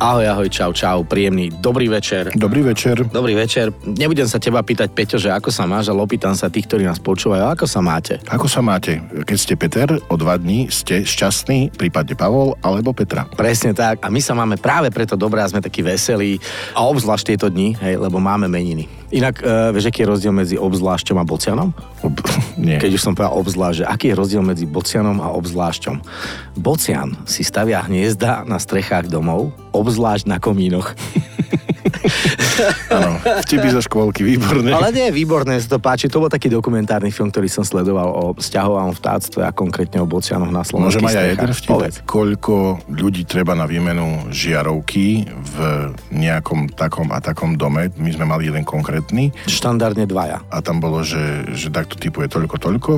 Ahoj, ahoj, čau, čau, príjemný, dobrý večer. Dobrý večer. Dobrý večer. Nebudem sa teba pýtať, Peťo, že ako sa máš, ale opýtam sa tých, ktorí nás počúvajú, ako sa máte? Ako sa máte? Keď ste Peter, o dva dní ste šťastný, prípadne Pavol alebo Petra. Presne tak. A my sa máme práve preto dobré a sme takí veselí. A obzvlášť tieto dni, hej, lebo máme meniny. Inak, uh, vieš, aký je rozdiel medzi obzvlášťom a bocianom? Ob... Nie. Keď už som povedal obzvlášť, že aký je rozdiel medzi bocianom a obzvlášťom? Bocian si stavia hniezda na strechách domov, obzvlášť na komínoch. Áno, vtipy zo škôlky, výborné. Ale nie, výborné, sa to páči. To bol taký dokumentárny film, ktorý som sledoval o vzťahovom vtáctve a konkrétne o bocianoch na Môžem slovenských aj ja jeden vtip? Povedz. Koľko ľudí treba na výmenu žiarovky v nejakom takom a takom dome? My sme mali jeden konkrétny Štandardne dvaja. a tam bolo, že, že takto typu je toľko, toľko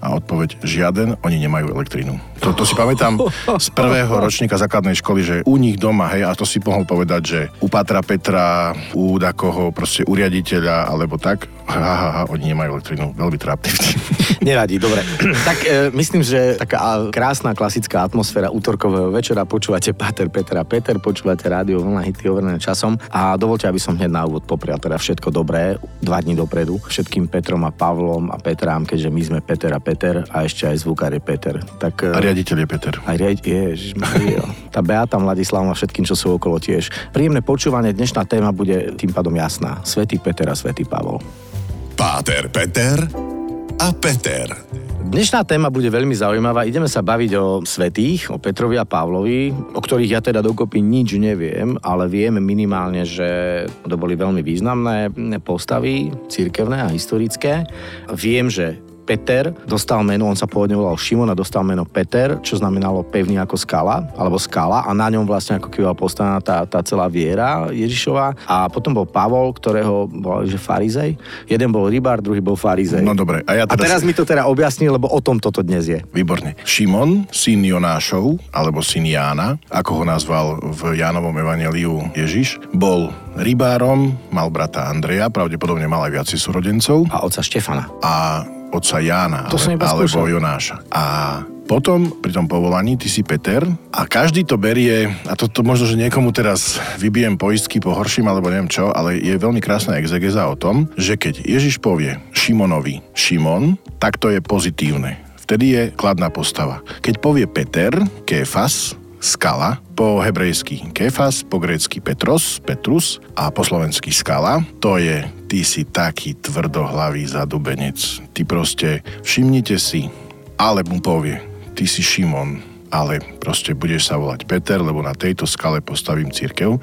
a odpoveď žiaden, oni nemajú elektrínu. To, to si pamätám z prvého ročníka základnej školy, že u nich doma, hej, a to si mohol povedať, že u Patra Petra, u dakoho proste u riaditeľa, alebo tak, ha, ha, ha, oni nemajú elektrínu. Veľmi trápny vtip. Nevadí, dobre. tak e, myslím, že taká krásna klasická atmosféra útorkového večera. Počúvate Pater, Peter a Peter, počúvate rádio Vlna hity overené časom. A dovolte, aby som hneď na úvod poprial teda všetko dobré, dva dní dopredu, všetkým Petrom a Pavlom a Petrám, keďže my sme Peter a Peter a ešte aj zvukár je Peter. Tak, e, riaditeľ je Peter. Aj riad, ježiš. Tá Beata Mladislava a všetkým, čo sú okolo tiež. Príjemné počúvanie, dnešná téma bude tým pádom jasná. Svetý Peter a Svetý Pavol. Páter, Peter a Peter. Dnešná téma bude veľmi zaujímavá. Ideme sa baviť o svetých, o Petrovi a Pavlovi, o ktorých ja teda dokopy nič neviem, ale viem minimálne, že to boli veľmi významné postavy, církevné a historické. Viem, že Peter dostal meno, on sa pôvodne volal Šimon a dostal meno Peter, čo znamenalo pevný ako skala, alebo skala a na ňom vlastne ako keby bola postavená tá, tá celá viera Ježišova. A potom bol Pavol, ktorého volali, že farizej. Jeden bol rybár, druhý bol farizej. No dobre, a ja A teraz... teraz mi to teda objasní, lebo o tom toto dnes je. Výborne. Šimon, syn Jonášov, alebo syn Jána, ako ho nazval v Jánovom evaneliu Ježiš, bol rybárom, mal brata Andreja, pravdepodobne mal aj viacej súrodencov A oca Štefana. a otca Jána, To iba alebo skúšal. Jonáša. A potom pri tom povolaní ty si Peter a každý to berie, a toto možno, že niekomu teraz vybijem poistky, pohorším alebo neviem čo, ale je veľmi krásna exegeza o tom, že keď Ježiš povie Šimonovi Šimon, tak to je pozitívne. Vtedy je kladná postava. Keď povie Peter, Kéfas, skala, po hebrejsky kefas, po grécky petros, petrus a po slovensky skala, to je ty si taký tvrdohlavý zadubenec. Ty proste všimnite si, ale mu povie, ty si Šimon, ale proste budeš sa volať Peter, lebo na tejto skale postavím církev,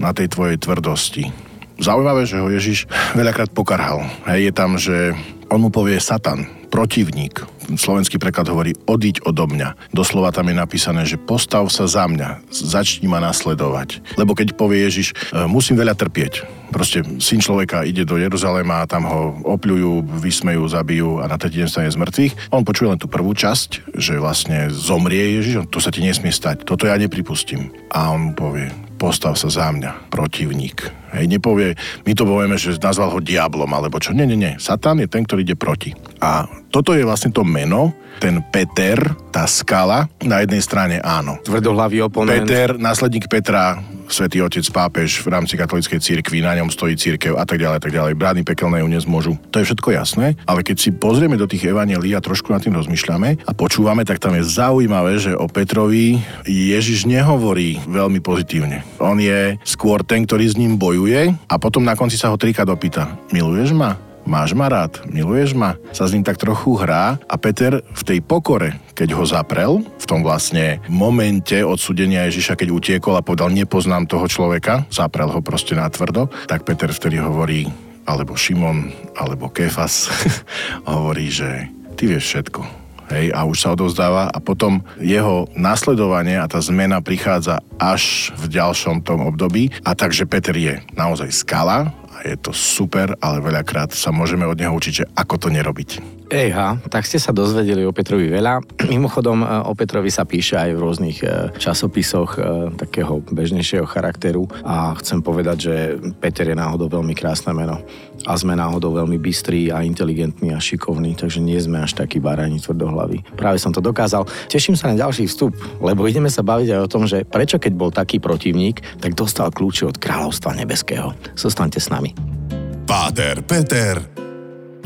na tej tvojej tvrdosti. Zaujímavé, že ho Ježiš veľakrát pokarhal. Hej, je tam, že on mu povie Satan, protivník. Slovenský preklad hovorí odiť odo mňa. Doslova tam je napísané, že postav sa za mňa, začni ma nasledovať. Lebo keď povie Ježiš, "E, musím veľa trpieť. Proste syn človeka ide do Jeruzalema, tam ho opľujú, vysmejú, zabijú a na tretí deň stane z mŕtvych. On počuje len tú prvú časť, že vlastne zomrie Ježiš, to sa ti nesmie stať. Toto ja nepripustím. A on povie, postav sa za mňa, protivník. Hej, nepovie, my to povieme, že nazval ho diablom, alebo čo. Nie, nie, nie. Satan je ten, ktorý ide proti. A toto je vlastne to meno, ten Peter, tá skala, na jednej strane áno. Tvrdohlavý oponent. Peter, následník Petra, svätý otec pápež v rámci katolíckej cirkvi, na ňom stojí církev a tak ďalej, tak ďalej. Brány pekelné ju nezmôžu. To je všetko jasné, ale keď si pozrieme do tých evanelí a trošku nad tým rozmýšľame a počúvame, tak tam je zaujímavé, že o Petrovi Ježiš nehovorí veľmi pozitívne. On je skôr ten, ktorý s ním bojuje a potom na konci sa ho trika dopýta. Miluješ ma? Máš ma rád, miluješ ma? Sa s ním tak trochu hrá a Peter v tej pokore, keď ho zaprel, v tom vlastne momente odsudenia Ježiša, keď utiekol a povedal, nepoznám toho človeka, zaprel ho proste natvrdo, tak Peter vtedy hovorí, alebo Šimon, alebo Kefas, hovorí, že ty vieš všetko. Hej, a už sa odovzdáva a potom jeho nasledovanie a tá zmena prichádza až v ďalšom tom období a takže Peter je naozaj skala je to super, ale veľakrát sa môžeme od neho učiť, že ako to nerobiť. Ejha, tak ste sa dozvedeli o Petrovi veľa. Mimochodom, e, o Petrovi sa píše aj v rôznych e, časopisoch e, takého bežnejšieho charakteru a chcem povedať, že Peter je náhodou veľmi krásne meno a sme náhodou veľmi bystrí a inteligentní a šikovní, takže nie sme až takí barani tvrdohlaví. Práve som to dokázal. Teším sa na ďalší vstup, lebo ideme sa baviť aj o tom, že prečo keď bol taký protivník, tak dostal kľúče od kráľovstva nebeského. Zostaňte s nami. Páter, Peter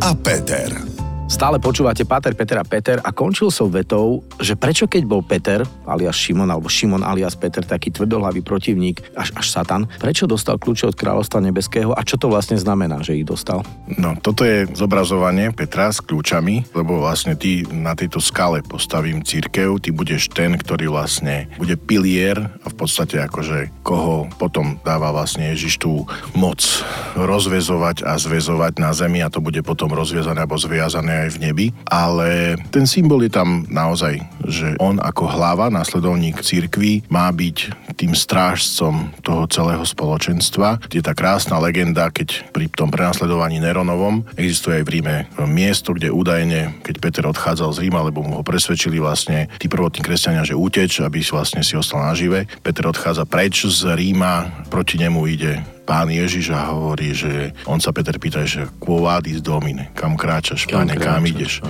a Peter. Stále počúvate Pater, Peter a Peter a končil som vetou, že prečo keď bol Peter, alias Šimon, alebo Šimon alias Peter, taký tvrdohlavý protivník, až, až Satan, prečo dostal kľúče od kráľovstva nebeského a čo to vlastne znamená, že ich dostal? No, toto je zobrazovanie Petra s kľúčami, lebo vlastne ty na tejto skale postavím církev, ty budeš ten, ktorý vlastne bude pilier a v podstate akože koho potom dáva vlastne Ježiš tú moc rozvezovať a zväzovať na zemi a to bude potom rozviazané alebo zviazané aj v nebi, ale ten symbol je tam naozaj, že on ako hlava, následovník cirkvi, má byť tým strážcom toho celého spoločenstva. Je tá krásna legenda, keď pri tom prenasledovaní Neronovom existuje aj v Ríme miesto, kde údajne, keď Peter odchádzal z Ríma, lebo mu ho presvedčili vlastne tí prvotní kresťania, že uteč, aby si vlastne si ostal nažive. Peter odchádza preč z Ríma, proti nemu ide pán Ježiš a hovorí, že on sa Peter pýta, že quo vadis domine, kam kráčaš, páne, kam, kam ideš.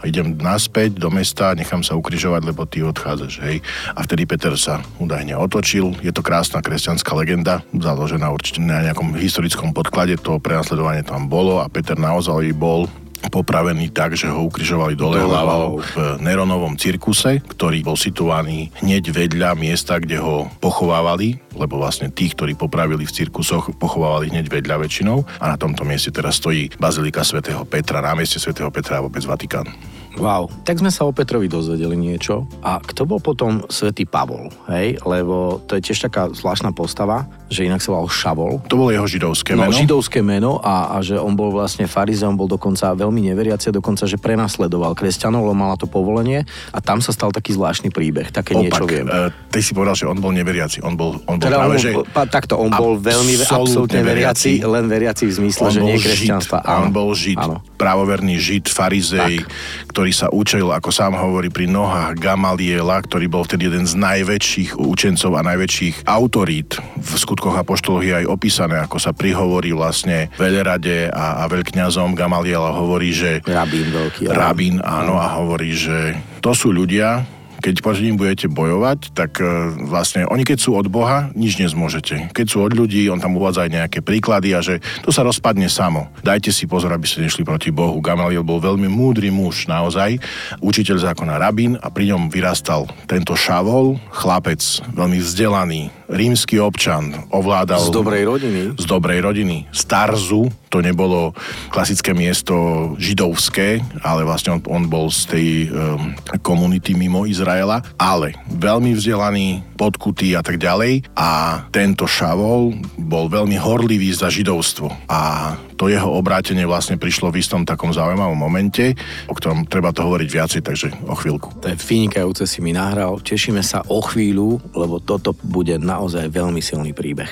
A idem naspäť do mesta, nechám sa ukrižovať, lebo ty odchádzaš, hej. A vtedy Peter sa údajne otočil. Je to krásna kresťanská legenda, založená určite na nejakom historickom podklade, to prenasledovanie tam bolo a Peter naozaj bol popravený tak, že ho ukrižovali dole hlavou v Neronovom cirkuse, ktorý bol situovaný hneď vedľa miesta, kde ho pochovávali, lebo vlastne tí, ktorí popravili v cirkusoch, pochovávali hneď vedľa väčšinou a na tomto mieste teraz stojí Bazilika svätého Petra, na mieste svätého Petra a vôbec Vatikán. Wow, tak sme sa o Petrovi dozvedeli niečo. A kto bol potom svätý Pavol, hej? Lebo to je tiež taká zvláštna postava, že inak sa volal Šavol. To bolo jeho židovské no, meno. No, židovské meno a, a že on bol vlastne farizeom, bol dokonca veľmi neveriaci, dokonca, že prenasledoval kresťanov, lebo mala to povolenie a tam sa stal taký zvláštny príbeh, také Opak, niečo viem. Uh, ty si povedal, že on bol neveriaci, on bol, on bol teda práve, on, že... Pa, takto, on bol veľmi absolútne veriaci, veriaci, len veriaci v zmysle, on že nie kresťanstva. Žid, on bol žid, áno. právoverný žid, farizej, tak. ktorý sa učil ako sám hovorí, pri nohách Gamaliela, ktorý bol vtedy jeden z najväčších učencov a najväčších autorít v skutkoch apoštoloch je aj opísané, ako sa prihovorí vlastne veľrade a, a veľkňazom Gamaliela hovorí, že... Rabín veľký. Rabín, áno, a hovorí, že to sú ľudia, keď proti ním budete bojovať, tak e, vlastne oni keď sú od Boha, nič nezmôžete. Keď sú od ľudí, on tam uvádza aj nejaké príklady a že to sa rozpadne samo. Dajte si pozor, aby ste nešli proti Bohu. Gamaliel bol veľmi múdry muž, naozaj, učiteľ zákona rabín a pri ňom vyrastal tento Šavol, chlapec, veľmi vzdelaný, rímsky občan, ovládal... Z dobrej rodiny. Z dobrej rodiny. Z Tarzu, to nebolo klasické miesto židovské, ale vlastne on, on bol z tej um, komunity mimo Izraela, ale veľmi vzdelaný, podkutý a tak ďalej. A tento Šavol bol veľmi horlivý za židovstvo. A to jeho obrátenie vlastne prišlo v istom takom zaujímavom momente, o ktorom treba to hovoriť viacej, takže o chvíľku. To je vynikajúce si mi nahral. Tešíme sa o chvíľu, lebo toto bude naozaj veľmi silný príbeh.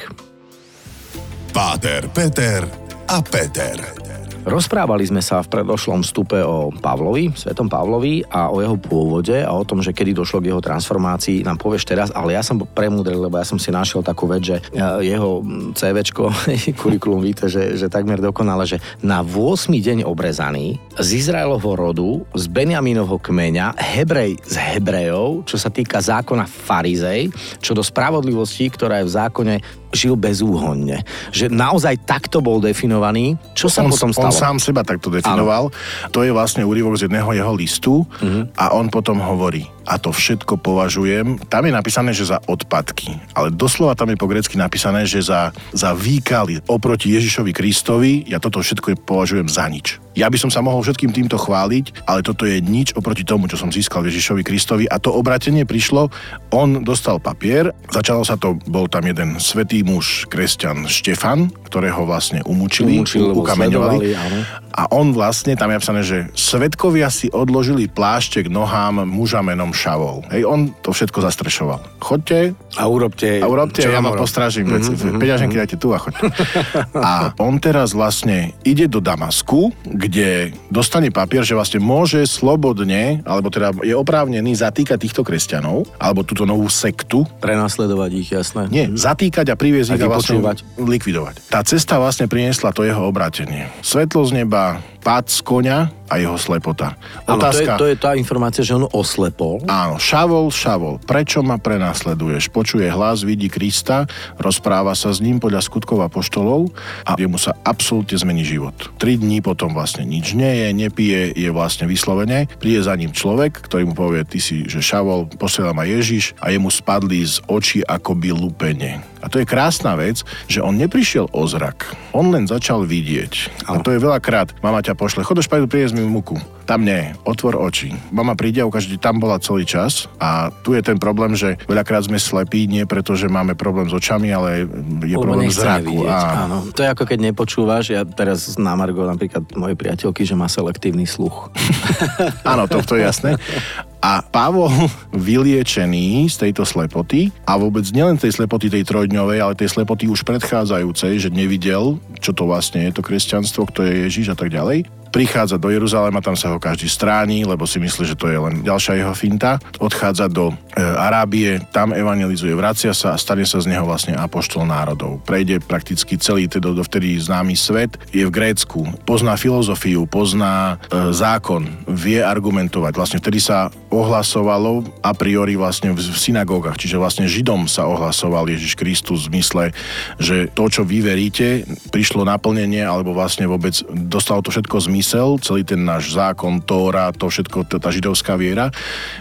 Páter, Peter a Peter. Rozprávali sme sa v predošlom vstupe o Pavlovi, svetom Pavlovi a o jeho pôvode a o tom, že kedy došlo k jeho transformácii, nám povieš teraz, ale ja som premudrel, lebo ja som si našiel takú vec, že e, jeho CVčko, kurikulum víte, že, že takmer dokonale, že na 8. deň obrezaný z Izraelovho rodu, z Benjaminovho kmeňa, Hebrej z Hebrejov, čo sa týka zákona farizej, čo do spravodlivosti, ktorá je v zákone žil bezúhonne. Že naozaj takto bol definovaný. Čo sa on, potom stalo? On sám seba takto definoval. Ano. To je vlastne úryvok z jedného jeho listu uh-huh. a on potom hovorí, a to všetko považujem, tam je napísané, že za odpadky, ale doslova tam je po grecky napísané, že za, za výkaly oproti Ježišovi Kristovi, ja toto všetko považujem za nič. Ja by som sa mohol všetkým týmto chváliť, ale toto je nič oproti tomu, čo som získal Ježišovi Kristovi. A to obratenie prišlo, on dostal papier, začalo sa to, bol tam jeden svetý muž, kresťan Štefan, ktorého vlastne umúčili, Umúčil, ukameňovali. A on vlastne, tam je napísané, že svetkovia si odložili plášte k nohám muža menom Šavol. Hej, on to všetko zastrešoval. Chodte A urobte, a urobte, čo ja vám postrážim veci. Mhm, mhm, Peňaženky dajte tu a choďte. A on teraz vlastne ide do Damasku, kde dostane papier, že vlastne môže slobodne, alebo teda je oprávnený zatýkať týchto kresťanov, alebo túto novú sektu, Prenasledovať ich, jasné. nie, zatýkať a priviesť ich a vlastne likvidovať. Tá cesta vlastne priniesla to jeho obratenie. Svetlo z neba, pád z koňa a jeho slepota. Áno, to, je, Otázka. to je tá informácia, že on oslepol. Áno, Šavol, Šavol, prečo ma prenasleduješ? Počuje hlas, vidí Krista, rozpráva sa s ním podľa skutkov a poštolov a jemu sa absolútne zmení život. Tri dní potom vlastne nič nie je, nepije, je vlastne vyslovene. Príde za ním človek, ktorý mu povie, ty si, že Šavol, posiela ma Ježiš a jemu spadli z očí akoby lupenie. A to je krásna vec, že on neprišiel o zrak. On len začal vidieť. A to je veľakrát. Mama ťa pošle, chod do špajdu, mi muku. Tam nie, otvor oči. Mama príde a ukáže, tam bola celý čas. A tu je ten problém, že veľakrát sme slepí, nie preto, že máme problém s očami, ale je Lebo problém zraku. vidieť. Áno. Áno. To je ako keď nepočúvaš, ja teraz na Margo napríklad mojej priateľky, že má selektívny sluch. Áno, to, to je jasné. A Pavol vyliečený z tejto slepoty a vôbec nielen tej slepoty tej trojdňovej, ale tej slepoty už predchádzajúcej, že nevidel, čo to vlastne je to kresťanstvo, kto je Ježiš a tak ďalej. Prichádza do Jeruzalema, tam sa ho každý stráni, lebo si myslí, že to je len ďalšia jeho finta. Odchádza do e, Arábie, tam evangelizuje, vracia sa a stane sa z neho vlastne apoštol národov. Prejde prakticky celý teda dovtedy známy svet, je v Grécku, pozná filozofiu, pozná e, zákon, vie argumentovať. Vlastne vtedy sa ohlasovalo a priori vlastne v, v synagógach, čiže vlastne Židom sa ohlasoval Ježiš Kristus v zmysle, že to, čo vy veríte, prišlo naplnenie, alebo vlastne vôbec dostalo to všetko zmysel, celý ten náš zákon, Tóra, to všetko, tá židovská viera,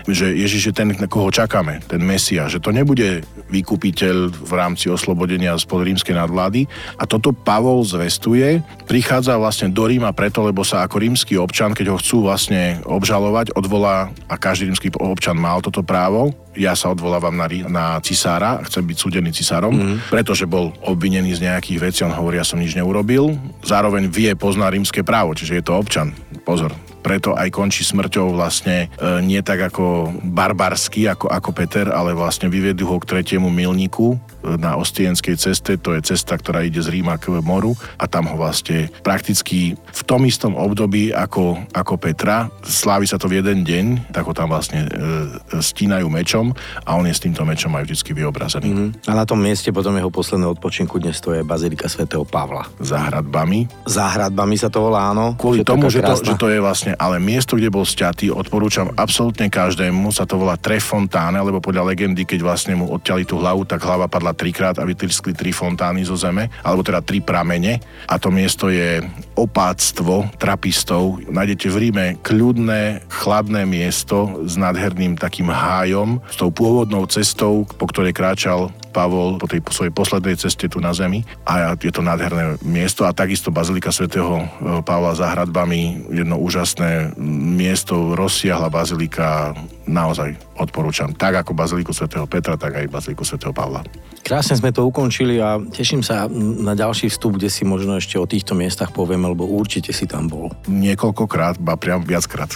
že Ježiš je ten, na koho čakáme, ten Mesia, že to nebude vykupiteľ v rámci oslobodenia spod rímskej nadvlády. A toto Pavol zvestuje, prichádza vlastne do Ríma preto, lebo sa ako rímsky občan, keď ho chcú vlastne obžalovať, odvolá a každý rímsky občan mal toto právo. Ja sa odvolávam na, na cisára, chcem byť súdený cisárom, mm. pretože bol obvinený z nejakých vecí, on hovorí, ja som nič neurobil. Zároveň vie, pozná rímske právo, čiže je to občan. Pozor, preto aj končí smrťou vlastne e, nie tak ako barbarský, ako, ako Peter, ale vlastne vyvedú ho k tretiemu milníku e, na Ostienskej ceste, to je cesta, ktorá ide z Ríma k moru a tam ho vlastne prakticky v tom istom období ako, ako Petra, slávi sa to v jeden deň, tak ho tam vlastne e, stínajú mečom a on je s týmto mečom aj vždy vyobrazený. Mm. A na tom mieste potom jeho posledné odpočinku dnes to je Bazilika svätého Pavla. Za hradbami. Za hradbami sa to volá, áno. Kvôli tomu, že to, že to je vlastne, ale miesto, kde bol sťatý, odporúčam absolútne každému, sa to volá Trefontáne, lebo podľa legendy, keď vlastne mu odťali tú hlavu, tak hlava padla trikrát a vytliskli tri fontány zo zeme, alebo teda tri pramene. A to miesto je opáctvo trapistov. Nájdete v Ríme kľudné, chladné miesto s nádherným takým hájom, s tou pôvodnou cestou, po ktorej kráčal Pavol po tej svojej poslednej ceste tu na zemi a je to nádherné miesto a takisto Bazilika svätého e, Pavla za hradbami, jedno úžasné miesto, rozsiahla bazilika, naozaj odporúčam. Tak ako Baziliku svätého Petra, tak aj Baziliku svätého Pavla. Krásne sme to ukončili a teším sa na ďalší vstup, kde si možno ešte o týchto miestach povieme, lebo určite si tam bol. Niekoľkokrát, ba priam viackrát.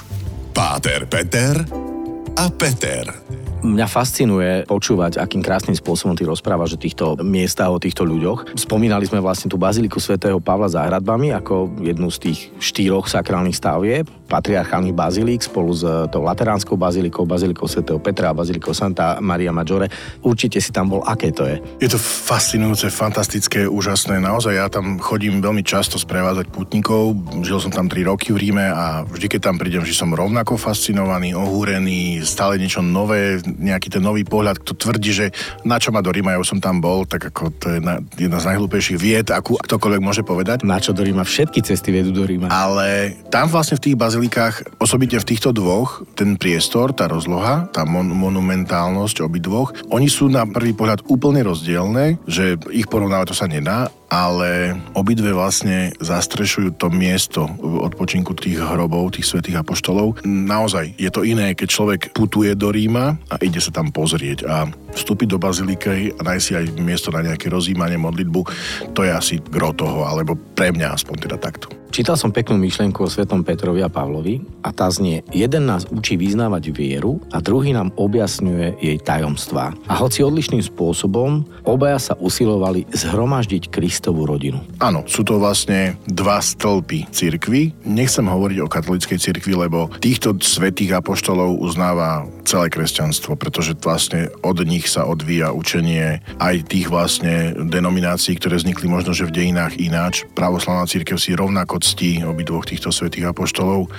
Páter Peter a Peter. Mňa fascinuje počúvať, akým krásnym spôsobom ty rozprávaš o týchto miestach, o týchto ľuďoch. Spomínali sme vlastne tú baziliku svätého Pavla za hradbami ako jednu z tých štyroch sakrálnych stavieb, patriarchálnych bazilík spolu s tou lateránskou bazilikou, bazilikou svätého Petra a bazilikou Santa Maria Maggiore. Určite si tam bol, aké to je? Je to fascinujúce, fantastické, úžasné. Naozaj ja tam chodím veľmi často sprevázať putníkov. Žil som tam 3 roky v Ríme a vždy, keď tam prídem, že som rovnako fascinovaný, ohúrený, stále niečo nové, nejaký ten nový pohľad, kto tvrdí, že na čo ma do Ríma, ja už som tam bol, tak ako to je na, jedna z najhlúpejších vied, akú ktokoľvek môže povedať. Na čo do Ríma? Všetky cesty vedú do Ríma. Ale tam vlastne v tých bazilikách, osobitne v týchto dvoch, ten priestor, tá rozloha, tá mon- monumentálnosť obidvoch, oni sú na prvý pohľad úplne rozdielne, že ich porovnávať to sa nedá, ale obidve vlastne zastrešujú to miesto odpočinku tých hrobov, tých svätých apoštolov. Naozaj je to iné, keď človek putuje do Ríma a ide sa tam pozrieť a vstúpiť do baziliky a nájsť si aj miesto na nejaké rozjímanie, modlitbu, to je asi gro toho, alebo pre mňa aspoň teda takto. Čítal som peknú myšlienku o svetom Petrovi a Pavlovi a tá znie, jeden nás učí vyznávať vieru a druhý nám objasňuje jej tajomstvá. A hoci odlišným spôsobom, obaja sa usilovali zhromaždiť Kristovu rodinu. Áno, sú to vlastne dva stĺpy cirkvy. Nechcem hovoriť o katolíckej cirkvi, lebo týchto svetých apoštolov uznáva celé kresťanstvo, pretože vlastne od nich sa odvíja učenie aj tých vlastne denominácií, ktoré vznikli možno, že v dejinách ináč. Pravoslavná církev si rovnako ctí obidvoch týchto svetých apoštolov,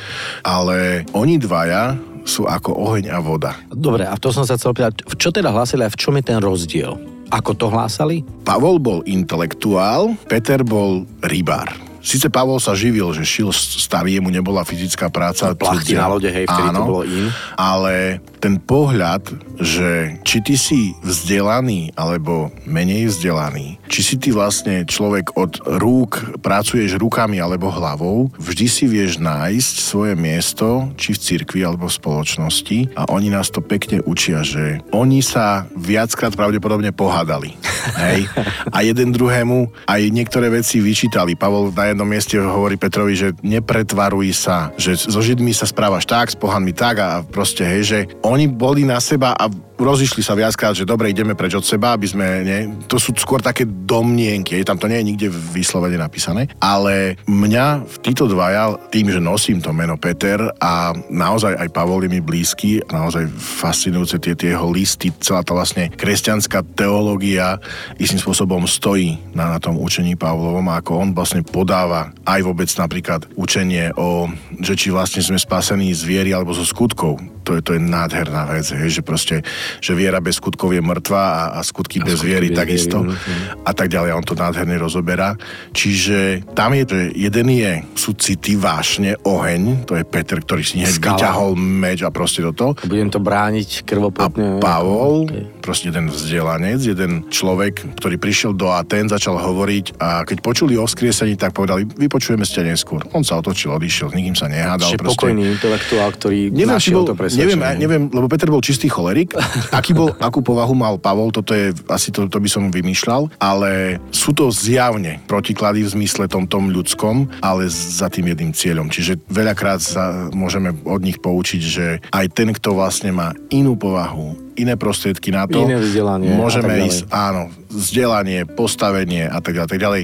ale oni dvaja sú ako oheň a voda. Dobre, a to som sa chcel pýtať, čo teda hlásili a v čom je ten rozdiel? Ako to hlásali? Pavol bol intelektuál, Peter bol rybár. Sice Pavol sa živil, že šil stavy, mu nebola fyzická práca. Plachty na lode, hej, vtedy áno, to bolo in. Ale ten pohľad, že či ty si vzdelaný alebo menej vzdelaný, či si ty vlastne človek od rúk, pracuješ rukami alebo hlavou, vždy si vieš nájsť svoje miesto, či v cirkvi alebo v spoločnosti a oni nás to pekne učia, že oni sa viackrát pravdepodobne pohádali. Hej? A jeden druhému aj niektoré veci vyčítali. Pavol na jednom mieste hovorí Petrovi, že nepretvaruj sa, že so Židmi sa správaš tak, s pohanmi tak a proste, hej, že oni boli na seba a rozišli sa viackrát, že dobre, ideme preč od seba, aby sme, nie, to sú skôr také domnienky, tam to nie je nikde vyslovene napísané, ale mňa v títo dvaja, tým, že nosím to meno Peter a naozaj aj Pavol je mi blízky, naozaj fascinujúce tie, tie jeho listy, celá tá vlastne kresťanská teológia istým spôsobom stojí na, na tom učení Pavlovom a ako on vlastne podáva aj vôbec napríklad učenie o, že či vlastne sme spasení z viery alebo zo skutkov. To je, to je nádherná vec, hej, že proste že viera bez skutkov je mŕtva a, a skutky a bez skutky viery takisto viery, no, a tak ďalej. On to nádherne rozoberá. Čiže tam je, že jeden je, sú city, vášne, oheň, to je Peter, ktorý si hneď vyťahol meč a proste do toho. Budem to brániť krvopotne. A Pavol, okay. Proste jeden vzdelanec, jeden človek, ktorý prišiel do Aten, začal hovoriť a keď počuli o skriesení, tak povedali, vypočujeme ste neskôr. On sa otočil, odišiel, s nikým sa nehádal. Čiže proste... pokojný intelektuál, ktorý neviem, bol, to neviem, neviem, lebo Peter bol čistý cholerik Aký bol, akú povahu mal Pavol, toto je, asi to, to by som vymýšľal, ale sú to zjavne protiklady v zmysle tom, tom ľudskom, ale za tým jedným cieľom. Čiže veľakrát sa môžeme od nich poučiť, že aj ten, kto vlastne má inú povahu, iné prostriedky na to, iné vzdelanie môžeme ísť, áno, vzdelanie, postavenie a tak ďalej, tak ďalej.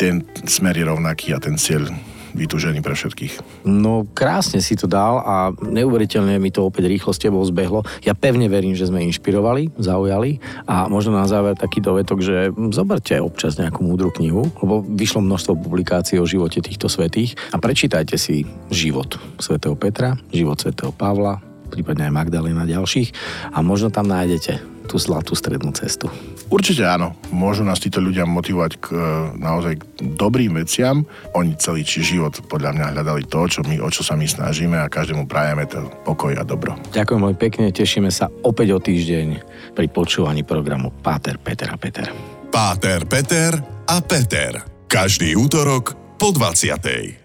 Ten smer je rovnaký a ten cieľ vytúžený pre všetkých. No krásne si to dal a neuveriteľne mi to opäť rýchlo s tebou zbehlo. Ja pevne verím, že sme inšpirovali, zaujali a možno na záver taký dovetok, že zoberte občas nejakú múdru knihu, lebo vyšlo množstvo publikácií o živote týchto svetých a prečítajte si život svätého Petra, život svätého Pavla, prípadne aj Magdalena a ďalších a možno tam nájdete tú zlatú strednú cestu. Určite áno. Môžu nás títo ľudia motivovať k e, naozaj k dobrým veciam. Oni celý či život podľa mňa hľadali to, čo my, o čo sa my snažíme a každému prajeme to pokoj a dobro. Ďakujem veľmi pekne, tešíme sa opäť o týždeň pri počúvaní programu Páter, Peter a Peter. Páter, Peter a Peter. Každý útorok po 20.